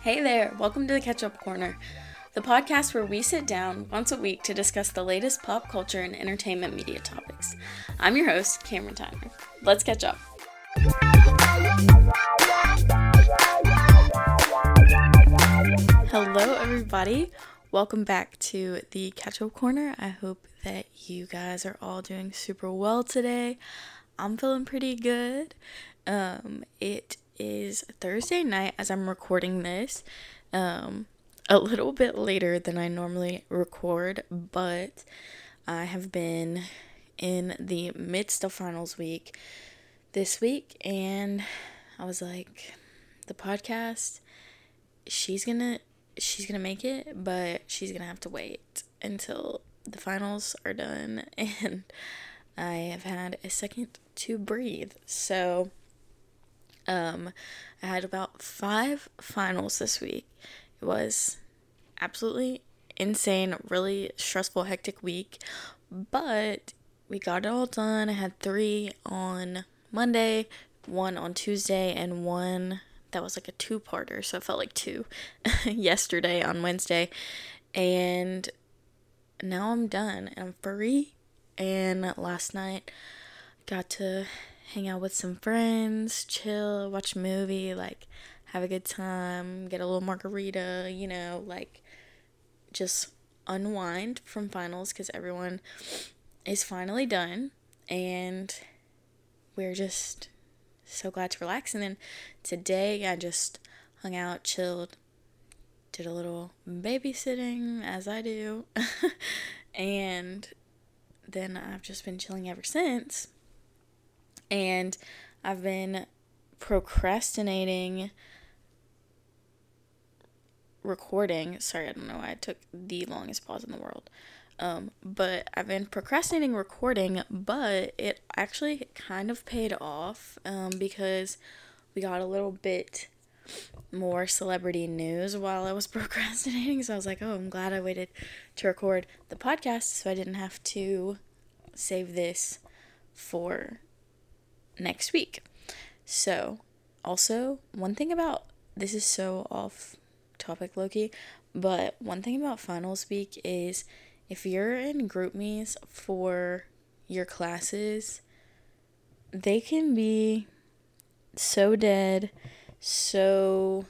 Hey there, welcome to the Catch Up Corner, the podcast where we sit down once a week to discuss the latest pop culture and entertainment media topics. I'm your host, Cameron Tyner. Let's catch up. Hello, everybody. Welcome back to the Catch Up Corner. I hope that you guys are all doing super well today. I'm feeling pretty good. Um, it is Thursday night as I'm recording this. Um, a little bit later than I normally record, but I have been in the midst of finals week this week, and I was like, the podcast, she's gonna she's gonna make it, but she's gonna have to wait until the finals are done and I have had a second to breathe. So um I had about 5 finals this week. It was absolutely insane, really stressful, hectic week, but we got it all done. I had 3 on Monday, one on Tuesday and one that was like a two parter, so it felt like two yesterday on Wednesday. And now I'm done and I'm free. And last night got to hang out with some friends, chill, watch a movie, like have a good time, get a little margarita, you know, like just unwind from finals because everyone is finally done and we're just so glad to relax. And then today I just hung out, chilled, did a little babysitting as I do, and then I've just been chilling ever since. And I've been procrastinating recording. Sorry, I don't know why I took the longest pause in the world. Um, but I've been procrastinating recording, but it actually kind of paid off um, because we got a little bit more celebrity news while I was procrastinating. So I was like, oh, I'm glad I waited to record the podcast so I didn't have to save this for next week. So, also, one thing about this is so off topic, lowkey, but one thing about finals week is if you're in GroupMe's for your classes, they can be so dead, so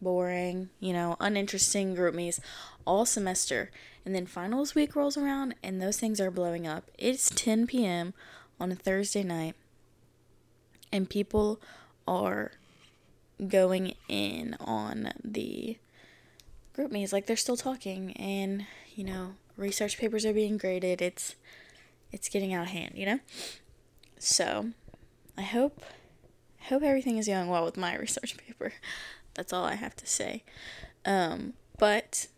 boring, you know, uninteresting GroupMe's all semester. And then finals week rolls around and those things are blowing up. It's 10 p.m. on a Thursday night and people are going in on the GroupMe's like they're still talking and you know, research papers are being graded. It's it's getting out of hand, you know? So, I hope hope everything is going well with my research paper. That's all I have to say. Um, but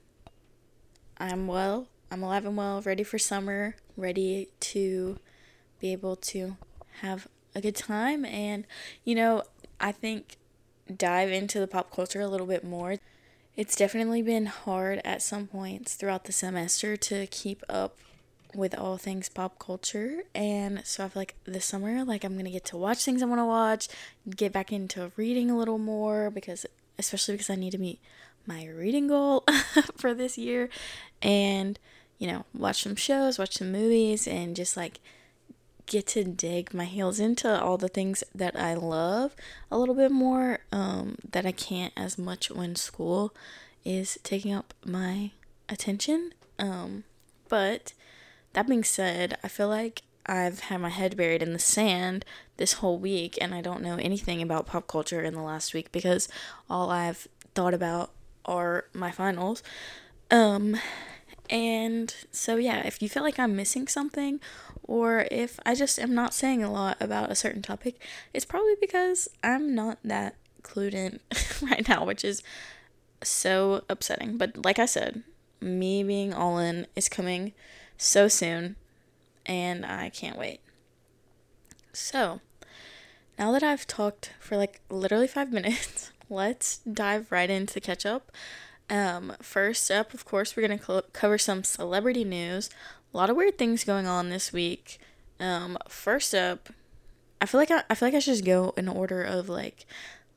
I'm well. I'm alive and well, ready for summer, ready to be able to have a good time and you know, I think dive into the pop culture a little bit more. It's definitely been hard at some points throughout the semester to keep up with all things pop culture. And so I feel like this summer like I'm gonna get to watch things I want to watch, get back into reading a little more because especially because I need to meet my reading goal for this year. And you know watch some shows, watch some movies and just like get to dig my heels into all the things that I love a little bit more um, that I can't as much when school is taking up my attention. Um, but that being said, I feel like I've had my head buried in the sand this whole week and I don't know anything about pop culture in the last week because all I've thought about are my finals. Um, and so, yeah, if you feel like I'm missing something or if I just am not saying a lot about a certain topic, it's probably because I'm not that clued in right now, which is so upsetting. But like I said, me being all in is coming so soon, and I can't wait. So, now that I've talked for like literally five minutes, let's dive right into the catch up. Um, first up, of course, we're going to co- cover some celebrity news a lot of weird things going on this week. Um, first up, I feel like I, I feel like I should just go in order of like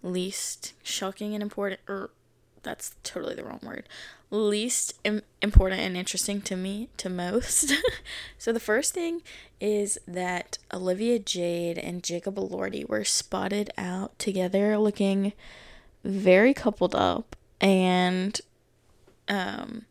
least shocking and important, or that's totally the wrong word. Least Im- important and interesting to me to most. so the first thing is that Olivia Jade and Jacob Elordi were spotted out together, looking very coupled up, and um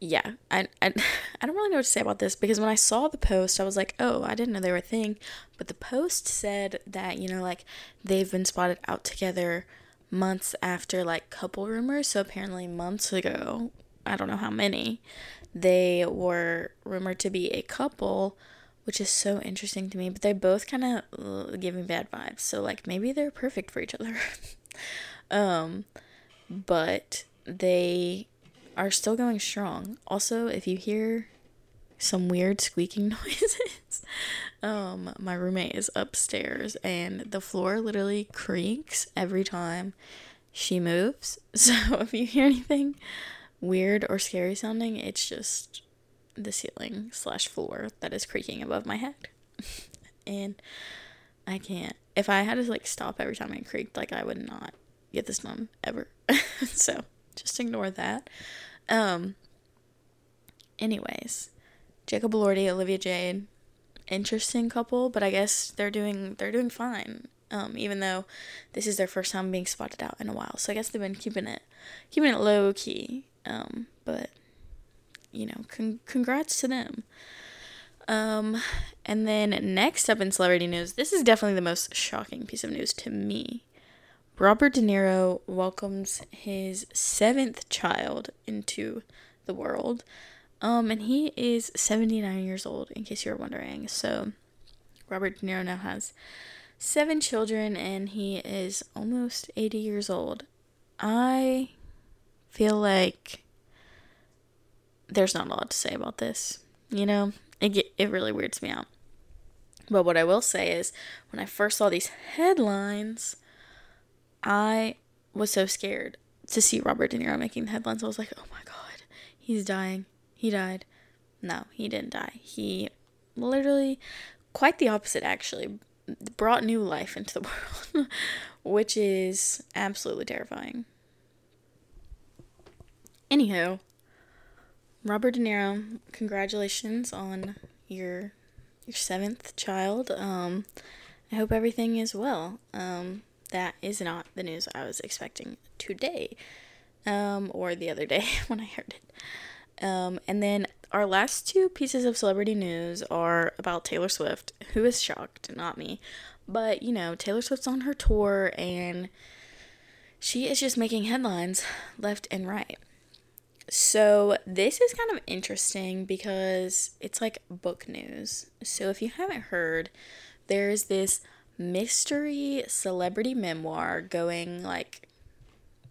yeah, I, I, I don't really know what to say about this because when I saw the post, I was like, oh, I didn't know they were a thing. But the post said that, you know, like they've been spotted out together months after like couple rumors. So apparently, months ago, I don't know how many, they were rumored to be a couple, which is so interesting to me. But they both kind of give me bad vibes. So, like, maybe they're perfect for each other. um, but they are still going strong. Also, if you hear some weird squeaking noises, um, my roommate is upstairs and the floor literally creaks every time she moves. So if you hear anything weird or scary sounding, it's just the ceiling slash floor that is creaking above my head. and I can't. If I had to like stop every time it creaked, like I would not get this done ever. so just ignore that. Um. Anyways, Jacob Elordi, Olivia Jade, interesting couple, but I guess they're doing they're doing fine. Um, even though this is their first time being spotted out in a while, so I guess they've been keeping it keeping it low key. Um, but you know, con- congrats to them. Um, and then next up in celebrity news, this is definitely the most shocking piece of news to me. Robert De Niro welcomes his seventh child into the world. Um, and he is 79 years old, in case you're wondering. So, Robert De Niro now has seven children, and he is almost 80 years old. I feel like there's not a lot to say about this. You know, it it really weirds me out. But what I will say is, when I first saw these headlines, I was so scared to see Robert De Niro making the headlines. I was like, oh my god, he's dying. He died. No, he didn't die. He literally, quite the opposite actually, brought new life into the world, which is absolutely terrifying. Anywho, Robert De Niro, congratulations on your your seventh child. Um, I hope everything is well. Um, that is not the news I was expecting today um, or the other day when I heard it. Um, and then our last two pieces of celebrity news are about Taylor Swift, who is shocked, not me. But, you know, Taylor Swift's on her tour and she is just making headlines left and right. So, this is kind of interesting because it's like book news. So, if you haven't heard, there's this mystery celebrity memoir going like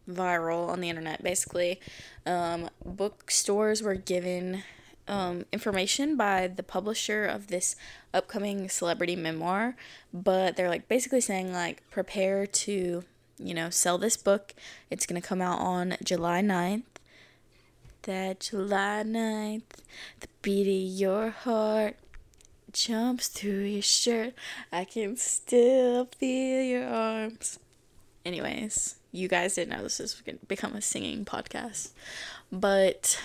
viral on the internet basically. Um, bookstores were given um, information by the publisher of this upcoming celebrity memoir but they're like basically saying like prepare to you know sell this book. It's going to come out on july 9th that july 9th the beat of your heart jumps through your shirt. I can still feel your arms. Anyways, you guys didn't know this is going to become a singing podcast. But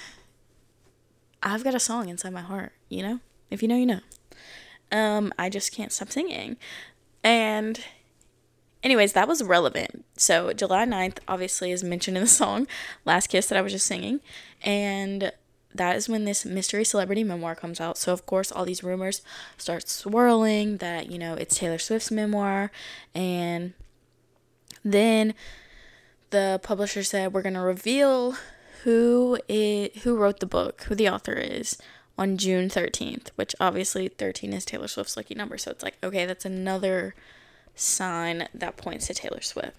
I've got a song inside my heart, you know? If you know, you know. Um, I just can't stop singing. And anyways, that was relevant. So July 9th obviously is mentioned in the song Last Kiss that I was just singing. And that is when this mystery celebrity memoir comes out. So of course all these rumors start swirling that, you know, it's Taylor Swift's memoir and then the publisher said we're going to reveal who it who wrote the book, who the author is on June 13th, which obviously 13 is Taylor Swift's lucky number. So it's like, okay, that's another sign that points to Taylor Swift.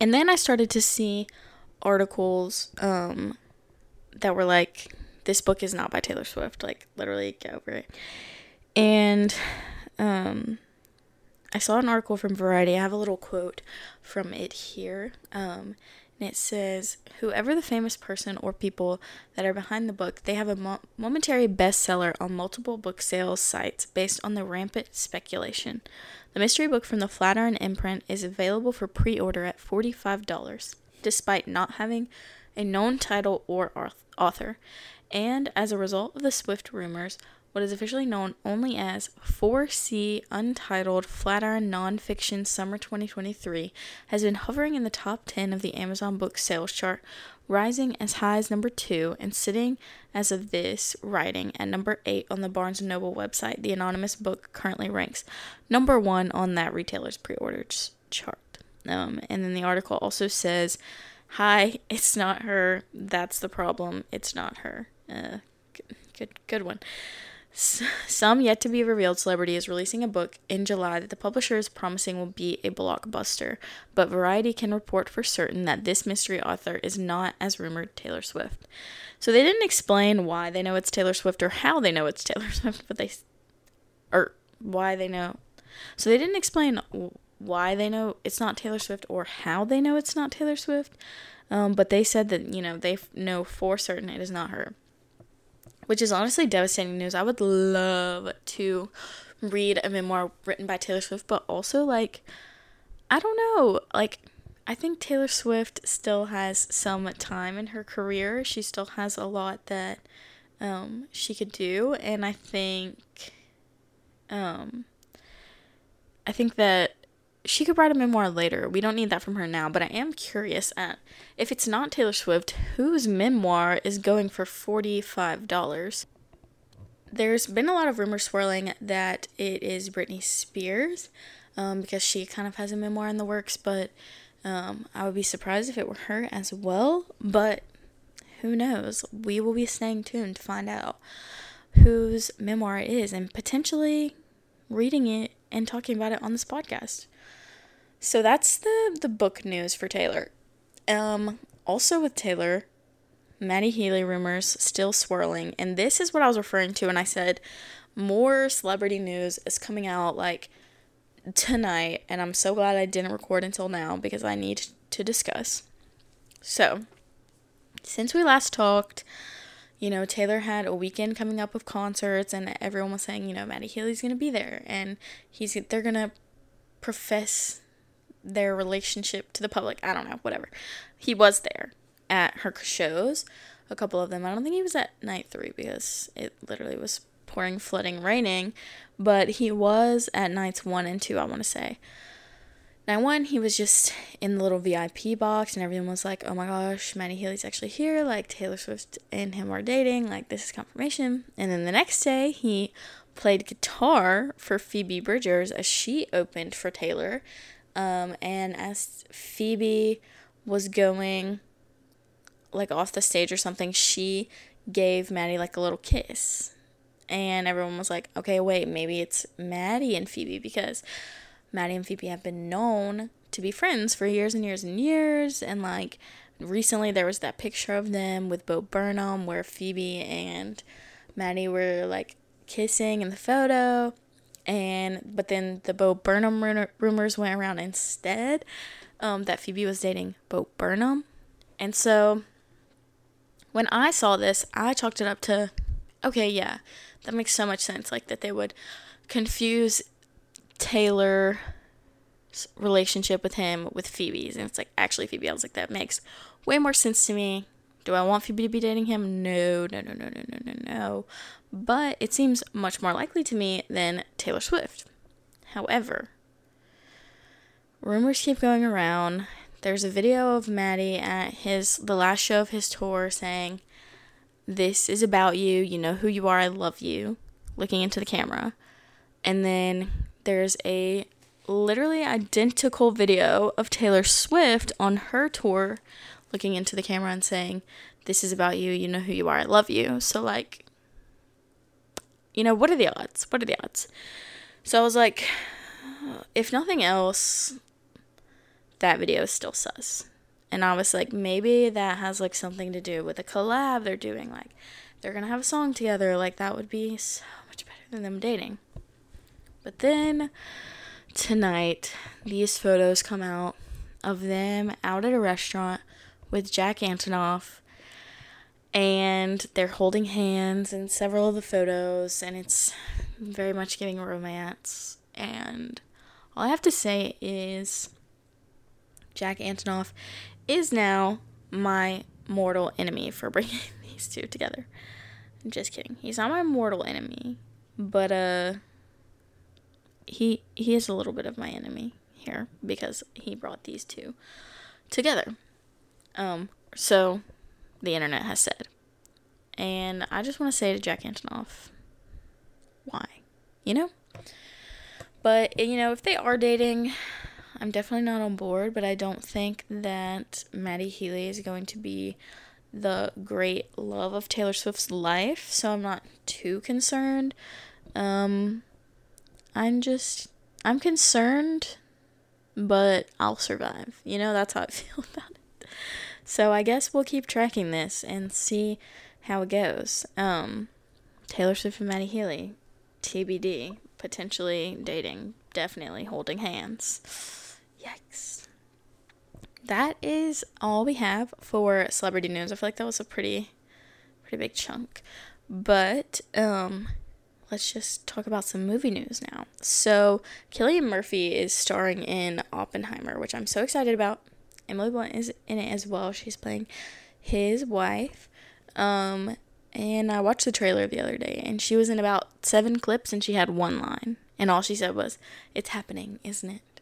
And then I started to see articles um, that were like, this book is not by Taylor Swift. Like, literally, get over it. And um, I saw an article from Variety. I have a little quote from it here. Um, and it says whoever the famous person or people that are behind the book they have a mo- momentary bestseller on multiple book sales sites based on the rampant speculation the mystery book from the flatiron imprint is available for pre-order at $45 despite not having a known title or author and as a result of the swift rumors what is officially known only as 4C Untitled Flatiron Nonfiction Summer 2023 has been hovering in the top 10 of the Amazon book sales chart, rising as high as number 2 and sitting as of this writing at number 8 on the Barnes & Noble website. The anonymous book currently ranks number 1 on that retailer's pre-orders chart. Um, and then the article also says, "Hi, it's not her. That's the problem. It's not her." Uh, good, good, good one. Some yet to be revealed celebrity is releasing a book in July that the publisher is promising will be a blockbuster, but Variety can report for certain that this mystery author is not, as rumored, Taylor Swift. So they didn't explain why they know it's Taylor Swift or how they know it's Taylor Swift, but they. or why they know. So they didn't explain why they know it's not Taylor Swift or how they know it's not Taylor Swift, um, but they said that, you know, they know for certain it is not her which is honestly devastating news. I would love to read a memoir written by Taylor Swift, but also like I don't know, like I think Taylor Swift still has some time in her career. She still has a lot that um, she could do, and I think um, I think that she could write a memoir later. We don't need that from her now, but I am curious at if it's not Taylor Swift, whose memoir is going for $45? There's been a lot of rumors swirling that it is Britney Spears um, because she kind of has a memoir in the works, but um, I would be surprised if it were her as well. But who knows? We will be staying tuned to find out whose memoir it is and potentially reading it and talking about it on this podcast. So that's the the book news for Taylor. Um also with Taylor, Matty Healy rumors still swirling, and this is what I was referring to when I said more celebrity news is coming out like tonight, and I'm so glad I didn't record until now because I need to discuss. So, since we last talked, you know, Taylor had a weekend coming up of concerts, and everyone was saying, you know, Matty Healy's gonna be there, and he's they're gonna profess their relationship to the public. I don't know, whatever. He was there at her shows, a couple of them. I don't think he was at night three because it literally was pouring, flooding, raining, but he was at nights one and two, I want to say. Night one, he was just in the little VIP box, and everyone was like, oh my gosh, Matty Healy's actually here. Like, Taylor Swift and him are dating. Like, this is confirmation. And then the next day, he played guitar for Phoebe Bridgers as she opened for Taylor. Um, and as Phoebe was going like off the stage or something, she gave Matty like a little kiss. And everyone was like, okay, wait, maybe it's Matty and Phoebe because Matty and Phoebe have been known to be friends for years and years and years. And like recently, there was that picture of them with Bo Burnham where Phoebe and Matty were like kissing in the photo and but then the Bo Burnham rumors went around instead um, that Phoebe was dating Bo Burnham, and so when I saw this, I chalked it up to, okay, yeah, that makes so much sense. Like that they would confuse Taylor's relationship with him with Phoebe's, and it's like actually Phoebe. I was like, that makes way more sense to me. Do I want Phoebe to be dating him? No, no, no, no, no, no, no, no but it seems much more likely to me than Taylor Swift. However, rumors keep going around. There's a video of Matty at his the last show of his tour saying, "This is about you. You know who you are. I love you." Looking into the camera. And then there's a literally identical video of Taylor Swift on her tour looking into the camera and saying, "This is about you. You know who you are. I love you." So like you know, what are the odds? What are the odds? So I was like, if nothing else, that video is still sus. And I was like, maybe that has like something to do with a collab they're doing. Like, they're gonna have a song together. Like, that would be so much better than them dating. But then tonight, these photos come out of them out at a restaurant with Jack Antonoff and they're holding hands in several of the photos and it's very much giving romance and all I have to say is Jack Antonoff is now my mortal enemy for bringing these two together. I'm just kidding. He's not my mortal enemy, but uh he he is a little bit of my enemy here because he brought these two together. Um so the internet has said. And I just want to say to Jack Antonoff, why? You know? But, you know, if they are dating, I'm definitely not on board, but I don't think that Matty Healy is going to be the great love of Taylor Swift's life, so I'm not too concerned. Um, I'm just, I'm concerned, but I'll survive. You know, that's how I feel about it. So I guess we'll keep tracking this and see how it goes. Um, Taylor Swift and Matty Healy, TBD, potentially dating, definitely holding hands. Yikes. That is all we have for celebrity news. I feel like that was a pretty pretty big chunk. But um let's just talk about some movie news now. So, Cillian Murphy is starring in Oppenheimer, which I'm so excited about. Emily Blunt is in it as well. She's playing his wife. Um, and I watched the trailer the other day, and she was in about seven clips, and she had one line, and all she said was, "It's happening, isn't it?"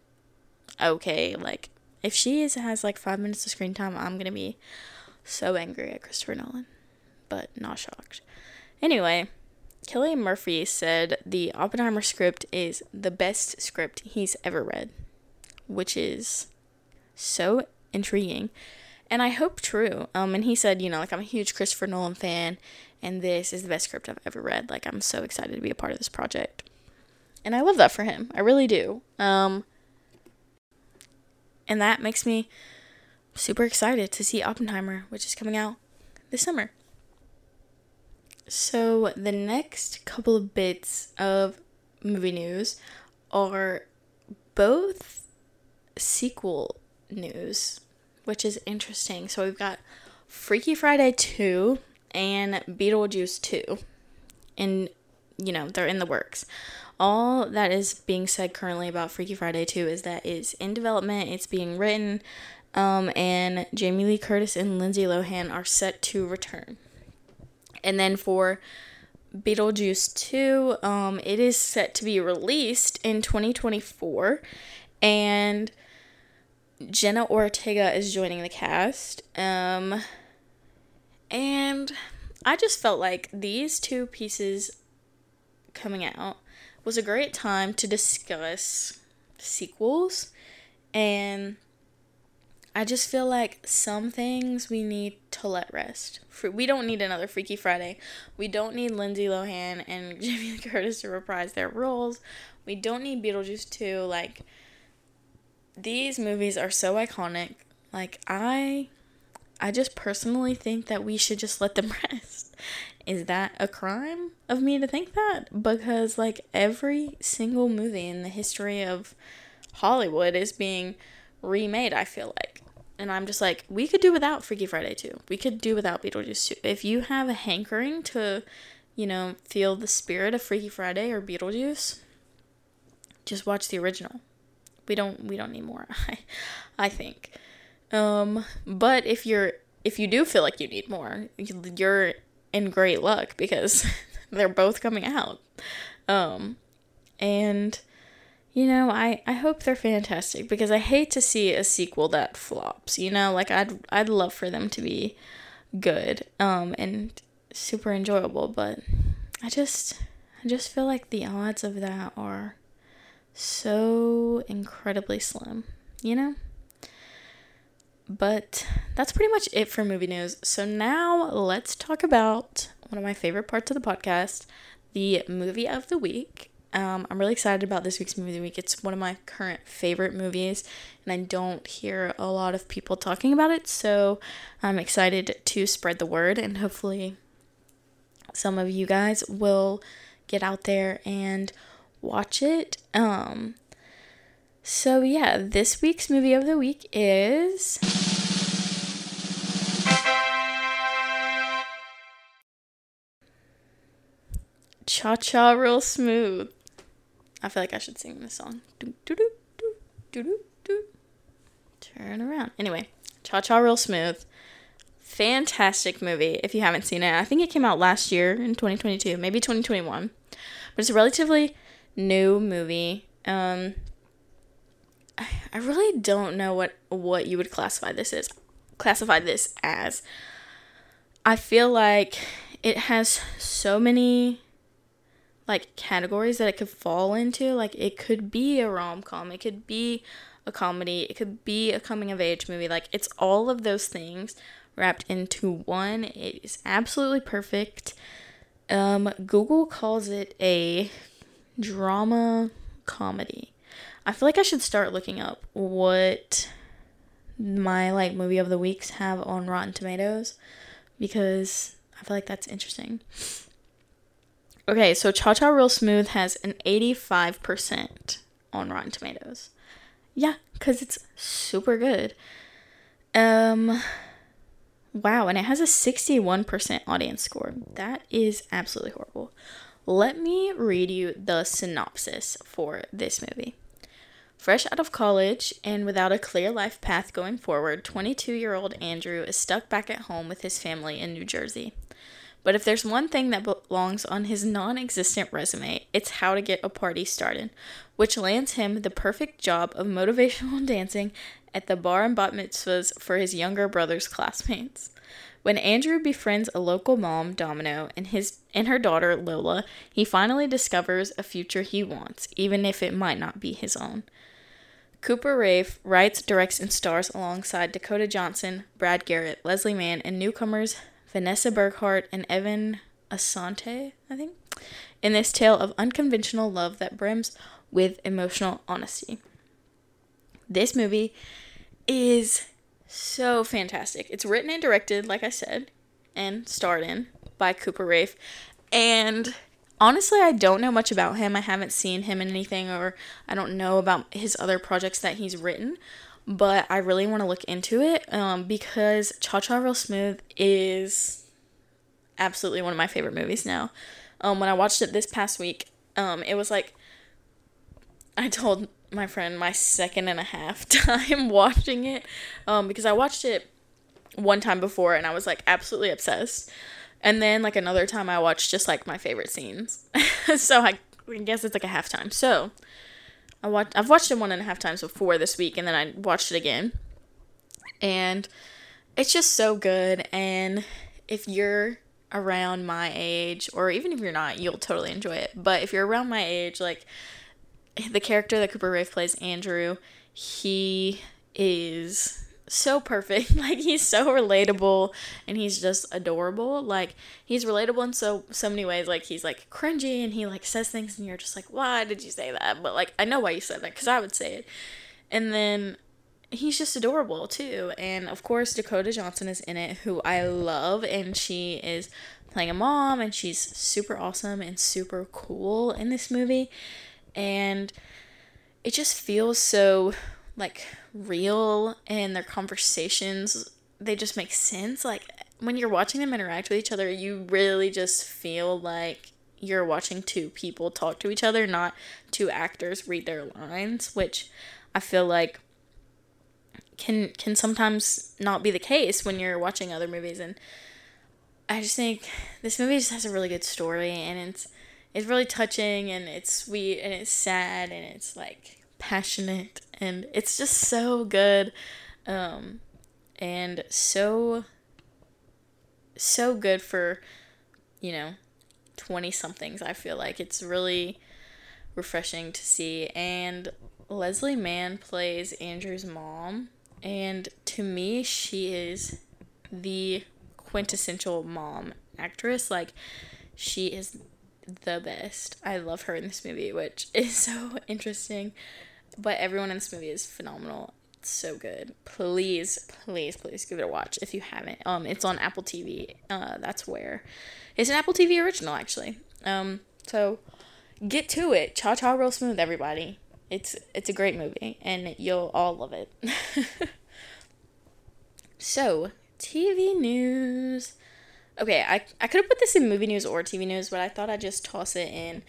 Okay, like if she is, has like five minutes of screen time, I'm gonna be so angry at Christopher Nolan, but not shocked. Anyway, Cillian Murphy said the Oppenheimer script is the best script he's ever read, which is so intriguing and I hope true. Um, and he said, you know, like I'm a huge Christopher Nolan fan, and this is the best script I've ever read. Like I'm so excited to be a part of this project, and I love that for him. I really do. Um, and that makes me super excited to see Oppenheimer, which is coming out this summer. So the next couple of bits of movie news are both sequel news which is interesting. So we've got Freaky Friday 2 and Beetlejuice 2. And, you know, they're in the works. All that is being said currently about Freaky Friday 2 is that it's in development, it's being written, um, and Jamie Lee Curtis and Lindsay Lohan are set to return. And then for Beetlejuice 2, um, it is set to be released in 2024. And Jenna Ortega is joining the cast. Um, and I just felt like these two pieces coming out was a great time to discuss sequels. And I just feel like some things we need to let rest. We don't need another Freaky Friday. We don't need Lindsay Lohan and Jamie Lee Curtis to reprise their roles. We don't need Beetlejuice 2. Like, these movies are so iconic. Like I I just personally think that we should just let them rest. Is that a crime of me to think that? Because like every single movie in the history of Hollywood is being remade, I feel like. And I'm just like, we could do without Freaky Friday 2. We could do without Beetlejuice 2. If you have a hankering to, you know, feel the spirit of Freaky Friday or Beetlejuice, just watch the original we don't we don't need more. I I think. Um, but if you're if you do feel like you need more, you're in great luck because they're both coming out. Um, and you know, I I hope they're fantastic because I hate to see a sequel that flops. You know, like I'd I'd love for them to be good um and super enjoyable, but I just I just feel like the odds of that are so incredibly slim, you know? But that's pretty much it for movie news. So now let's talk about one of my favorite parts of the podcast, the movie of the week. Um, I'm really excited about this week's movie of the week. It's one of my current favorite movies, and I don't hear a lot of people talking about it, so I'm excited to spread the word, and hopefully, some of you guys will get out there and watch it. Um, so, yeah, this week's movie of the week is. Cha Cha Real Smooth I feel like I should sing this song. Do, do, do, do, do, do. Turn around. Anyway, Cha Cha Real Smooth. Fantastic movie if you haven't seen it. I think it came out last year in 2022, maybe 2021. But it's a relatively new movie. Um, I, I really don't know what, what you would classify this as. Classify this as. I feel like it has so many like categories that it could fall into. Like it could be a rom com, it could be a comedy, it could be a coming of age movie. Like it's all of those things wrapped into one. It is absolutely perfect. Um, Google calls it a drama comedy. I feel like I should start looking up what my like movie of the weeks have on Rotten Tomatoes because I feel like that's interesting. Okay, so Cha Cha Real Smooth has an 85% on Rotten Tomatoes. Yeah, cuz it's super good. Um wow, and it has a 61% audience score. That is absolutely horrible. Let me read you the synopsis for this movie. Fresh out of college and without a clear life path going forward, 22 year old Andrew is stuck back at home with his family in New Jersey. But if there's one thing that belongs on his non existent resume, it's how to get a party started, which lands him the perfect job of motivational dancing at the bar and bat mitzvahs for his younger brother's classmates. When Andrew befriends a local mom, Domino, and his and her daughter Lola, he finally discovers a future he wants, even if it might not be his own. Cooper Raiff writes, directs, and stars alongside Dakota Johnson, Brad Garrett, Leslie Mann, and newcomers Vanessa Burghardt, and Evan Assante, I think, in this tale of unconventional love that brims with emotional honesty. This movie is so fantastic. It's written and directed, like I said, and starred in by Cooper Raiff. And honestly, I don't know much about him. I haven't seen him in anything, or I don't know about his other projects that he's written but I really want to look into it um, because Cha Cha Real Smooth is absolutely one of my favorite movies now. Um, when I watched it this past week, um, it was like I told my friend my second and a half time watching it um, because I watched it one time before and I was like absolutely obsessed. And then like another time I watched just like my favorite scenes. so I guess it's like a half time. So I watched I've watched it one and a half times before this week and then I watched it again. And it's just so good and if you're around my age or even if you're not, you'll totally enjoy it. But if you're around my age, like the character that Cooper Raiff plays, Andrew, he is so perfect. Like he's so relatable and he's just adorable. Like he's relatable in so so many ways. Like he's like cringy and he like says things and you're just like, "Why did you say that?" But like I know why you said that cuz I would say it. And then he's just adorable too. And of course, Dakota Johnson is in it, who I love and she is playing a mom and she's super awesome and super cool in this movie. And it just feels so like real and their conversations they just make sense. Like when you're watching them interact with each other you really just feel like you're watching two people talk to each other not two actors read their lines which i feel like can can sometimes not be the case when you're watching other movies. And i just think this movie just has a really good story and it's it's really touching and it's sweet and it's sad and it's like passionate and it's just so good um, and so so good for you know 20 somethings i feel like. It's really refreshing to see. And leslie mann plays andrew's mom and to me she is the quintessential mom actress. Like she is the best. I love her in this movie which is so interesting but everyone in this movie is phenomenal. It's so good. Please, please, please give it a watch if you haven't. Um, it's on Apple TV. Uh, that's where it's an Apple TV original actually. Um, so get to it. Cha Cha Real Smooth, everybody. It's it's a great movie and you'll all love it. so TV news. Okay, I, I could have put this in movie news or TV news, but I thought I'd just toss it in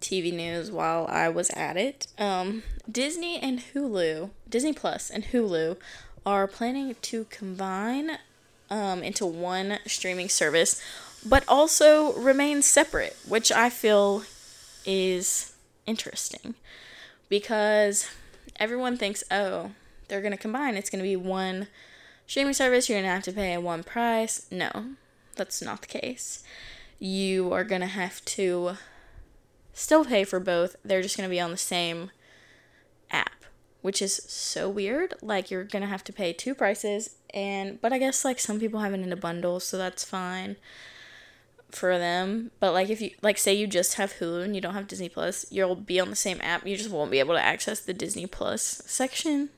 TV news while I was at it. Um, Disney and Hulu, Disney Plus and Hulu are planning to combine um, into one streaming service, but also remain separate, which I feel is interesting because everyone thinks, oh, they're going to combine. It's going to be one streaming service. You're going to have to pay one price. No, that's not the case. You are going to have to still pay for both. They're just going to be on the same app, which is so weird. Like you're going to have to pay two prices and but I guess like some people have it in a bundle, so that's fine for them. But like if you like say you just have Hulu and you don't have Disney Plus, you'll be on the same app. You just won't be able to access the Disney Plus section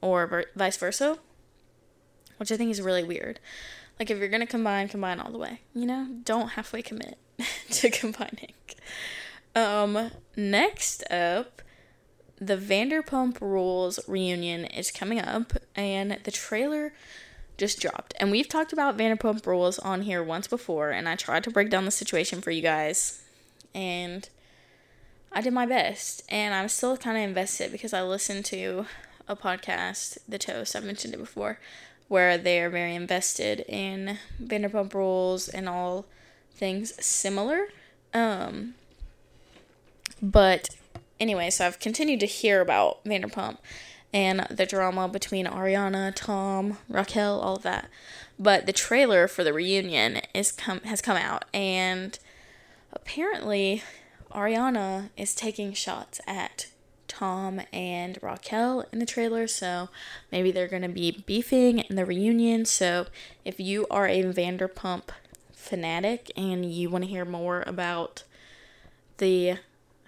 or vice versa, which I think is really weird. Like if you're to combine, combine all the way. You know, don't halfway commit to combining. Um next up the Vanderpump Rules reunion is coming up, and the trailer just dropped. And we've talked about Vanderpump Rules on here once before, and I tried to break down the situation for you guys, and I did my best. And I'm still kind of invested because I listened to a podcast, The Toast, I've mentioned it before, where they are very invested in Vanderpump Rules and all things similar. Um, but anyway, so I've continued to hear about Vanderpump and the drama between Ariana, Tom, Raquel, all of that. But the trailer for the reunion is come has come out and apparently Ariana is taking shots at Tom and Raquel in the trailer, so maybe they're going to be beefing in the reunion. So if you are a Vanderpump fanatic and you want to hear more about the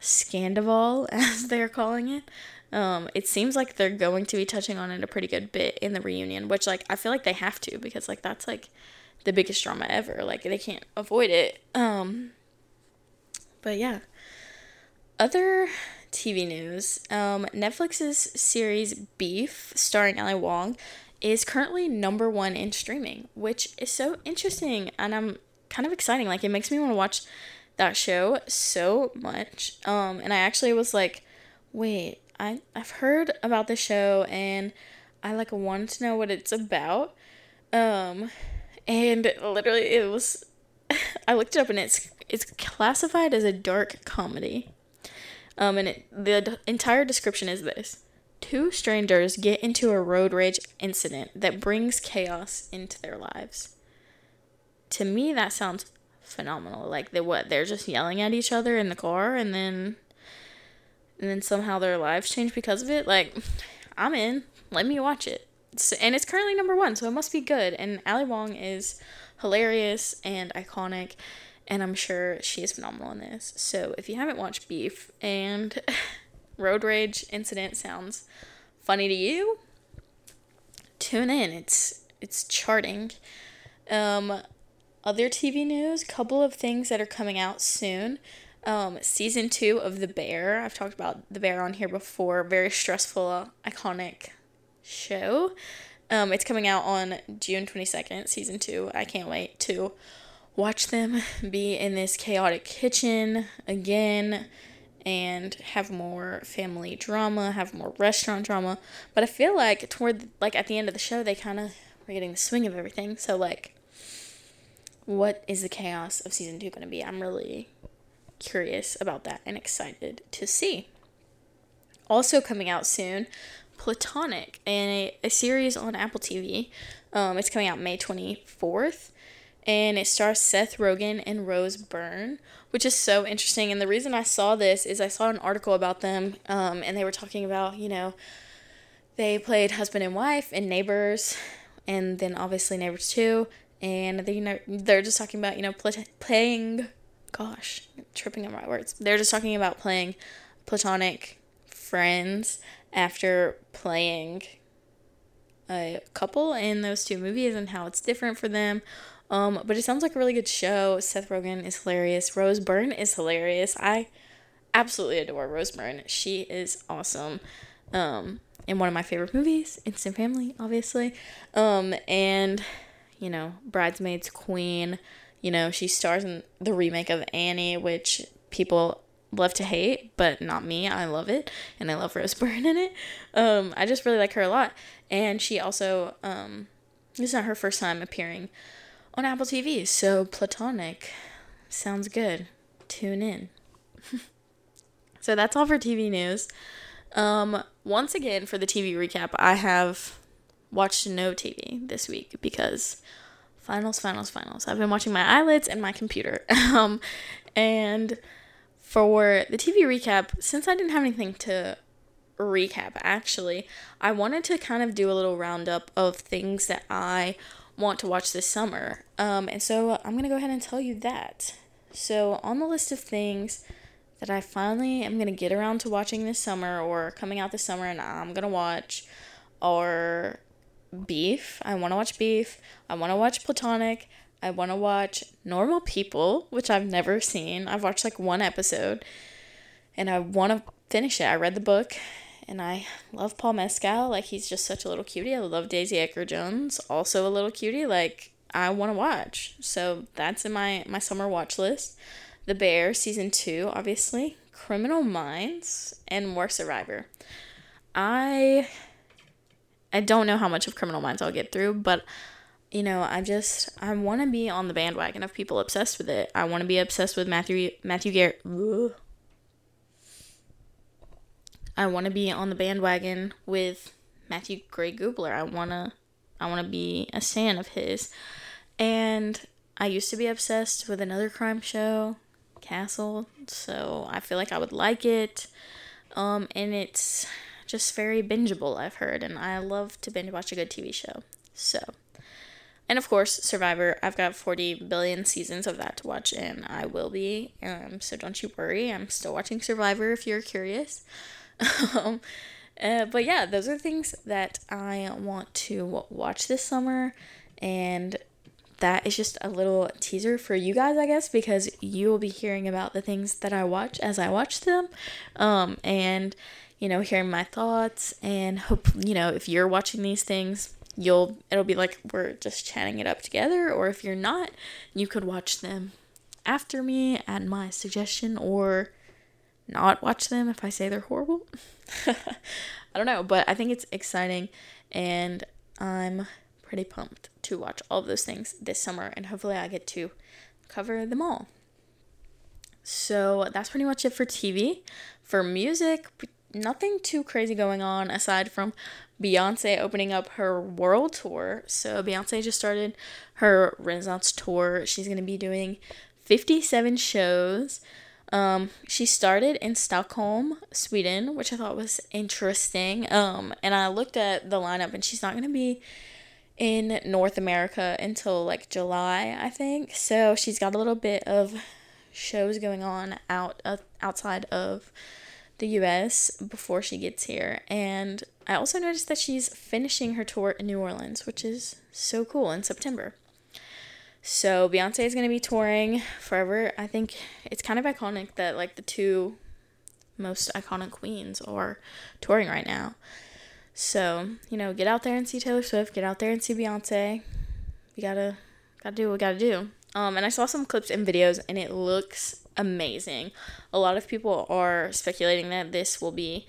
Scandoval, as they're calling it. Um, it seems like they're going to be touching on it a pretty good bit in the reunion, which like I feel like they have to because like that's like the biggest drama ever. Like they can't avoid it. Um, but yeah. Other TV news. Um, Netflix's series Beef, starring Ali Wong, is currently number one in streaming, which is so interesting and I'm kind of exciting. Like it makes me want to watch that show so much. Um, and I actually was like, wait, I I've heard about the show and I like wanted to know what it's about. Um, and literally it was I looked it up and it's it's classified as a dark comedy. Um, and it, the d- entire description is this. Two strangers get into a road rage incident that brings chaos into their lives. To me, that sounds phenomenal. Like they what they're just yelling at each other in the car, and then and then somehow their lives change because of it. Like I'm in. Let me watch it. and it's currently number one, so it must be good. And Ali Wong is hilarious and iconic, and I'm sure she is phenomenal in this. So if you haven't watched Beef and Road Rage Incident sounds funny to you, tune in. It's it's charting. Um, other TV news, couple of things that are coming out soon. Um, season two of The Bear. I've talked about The Bear on here before. Very stressful, iconic show. Um, it's coming out on June 22nd, season two. I can't wait to watch them be in this chaotic kitchen again and have more family drama, have more restaurant drama. But I feel like toward like at the end of the show they kind of were getting the swing of everything. So like what is the chaos of season two going to be? I'm really curious about that and excited to see. Also coming out soon, Platonic, a, a series on Apple TV. Um, it's coming out May 24th, and it stars Seth Rogen and Rose Byrne, which is so interesting. And the reason I saw this is I saw an article about them, um, and they were talking about, you know, they played husband and wife in Neighbors, and then obviously Neighbors 2 and they you know they're just talking about you know pl- playing gosh tripping on my words. They're just talking about playing platonic friends after playing a couple in those two movies and how it's different for them um but it sounds like a really good show. Seth rogen is hilarious. Rose byrne is hilarious. I absolutely adore rose byrne. She is awesome. Um in one of my favorite movies instant family obviously. Um and you know, Bridesmaids Queen, You know, she stars in the remake of Annie, which people love to hate, but not me. I love it, and I love Rose Byrne in it. Um, I just really like her a lot, and she also um, this is not her first time appearing on Apple TV, so Platonic sounds good. Tune in. so that's all for TV news. Um, once again, for the TV recap, I have watched no TV this week because finals, finals, finals. I've been watching my eyelids and my computer. um, and for the TV recap, since I didn't have anything to recap, actually, I wanted to kind of do a little roundup of things that I want to watch this summer. Um, and so I'm going to go ahead and tell you that. So, on the list of things that I finally am going to get around to watching this summer or coming out this summer and I'm going to watch are Beef. I want to watch Beef. I want to watch Platonic. I want to watch Normal People, which I've never seen. I've watched like one episode and I want to finish it. I read the book and I love Paul Mescal. Like, he's just such a little cutie. I love Daisy Edgar Jones, also a little cutie. Like, I want to watch. So, that's in my, my summer watch list. The Bear, season two, obviously. Criminal Minds, and War Survivor. I I don't know how much of Criminal Minds I'll get through, but you know, I just I want to be on the bandwagon of people obsessed with it. I want to be obsessed with Matthew Matthew Garrett. I want to be on the bandwagon with Matthew Gray Gubler. I want to I want to be a fan of his. And I used to be obsessed with another crime show, Castle, so I feel like I would like it. Um and it's just very bingeable, I've heard, and I love to binge watch a good TV show. So, and of course, Survivor. I've got 40 billion seasons of that to watch, and I will be. Um, so don't you worry. I'm still watching Survivor if you're curious. um, uh, but yeah, those are things that I want to watch this summer, and that is just a little teaser for you guys, I guess, because you will be hearing about the things that I watch as I watch them. Um, and you know, hearing my thoughts and hope, you know, if you're watching these things, you'll it'll be like we're just chatting it up together or if you're not, you could watch them after me at my suggestion or not watch them if I say they're horrible. I don't know, but I think it's exciting and I'm pretty pumped to watch all of those things this summer and hopefully I get to cover them all. So that's pretty much it for TV. For music, nothing too crazy going on aside from Beyonce opening up her world tour. So Beyonce just started her Renaissance tour. She's going to be doing 57 shows. Um, she started in Stockholm, Sweden, which I thought was interesting. Um, and I looked at the lineup, and she's not going to be in North America until like July, I think. So she's got a little bit of shows going on out uh, outside of the US before she gets here. And I also noticed that she's finishing her tour in New Orleans, which is so cool in September. So Beyonce is going to be touring forever. I think it's kind of iconic that like the two most iconic queens are touring right now. So, you know, get out there and see Taylor Swift, get out there and see Beyonce. We got to got to do what we got to do. Um and I saw some clips and videos and it looks amazing. A lot of people are speculating that this will be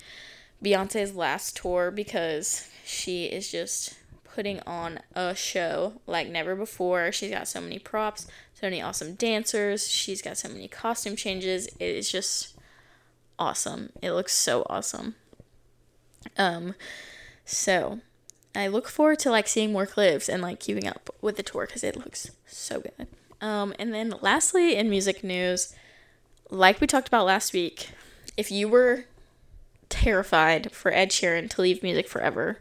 Beyonce's last tour because she is just putting on a show like never before. She's got so many props, so many awesome dancers, she's got so many costume changes. It is just awesome. It looks so awesome. Um so I look forward to like seeing more clips and like keeping up with the tour cuz it looks so good. Um and then lastly in music news, like we talked about last week, if you were terrified for Ed Sheeran to leave music forever,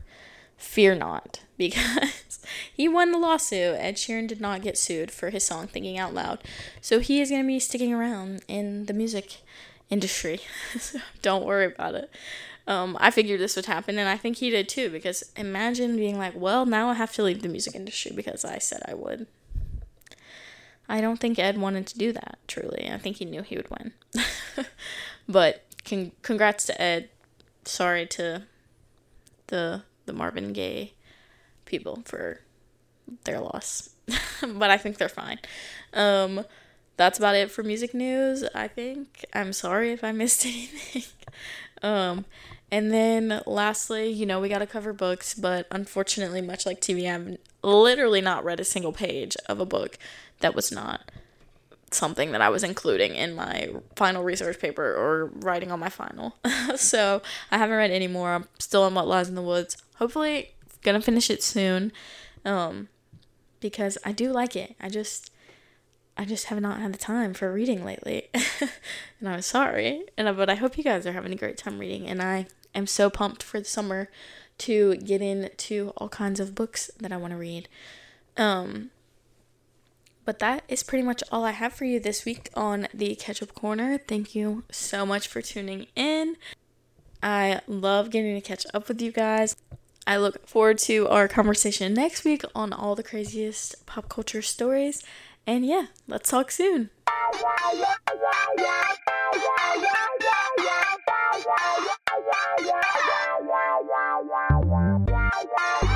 fear not because he won the lawsuit. Ed Sheeran did not get sued for his song Thinking Out Loud. So he is going to be sticking around in the music industry. so don't worry about it. Um, I figured this would happen, and I think he did too. Because imagine being like, well, now I have to leave the music industry because I said I would. I don't think Ed wanted to do that, truly. I think he knew he would win. but con- congrats to Ed. Sorry to the the Marvin Gaye people for their loss. but I think they're fine. Um, that's about it for music news, I think. I'm sorry if I missed anything. um, and then lastly, you know, we got to cover books, but unfortunately, much like TV, I've literally not read a single page of a book that was not something that I was including in my final research paper or writing on my final. so I haven't read any more. I'm still on What Lies in the Woods. Hopefully, gonna finish it soon. Um, because I do like it. I just I just have not had the time for reading lately. and I'm sorry. And but I hope you guys are having a great time reading and I am so pumped for the summer to get into all kinds of books that I want to read. Um but that is pretty much all I have for you this week on the Catch Up Corner. Thank you so much for tuning in. I love getting to catch up with you guys. I look forward to our conversation next week on all the craziest pop culture stories. And yeah, let's talk soon.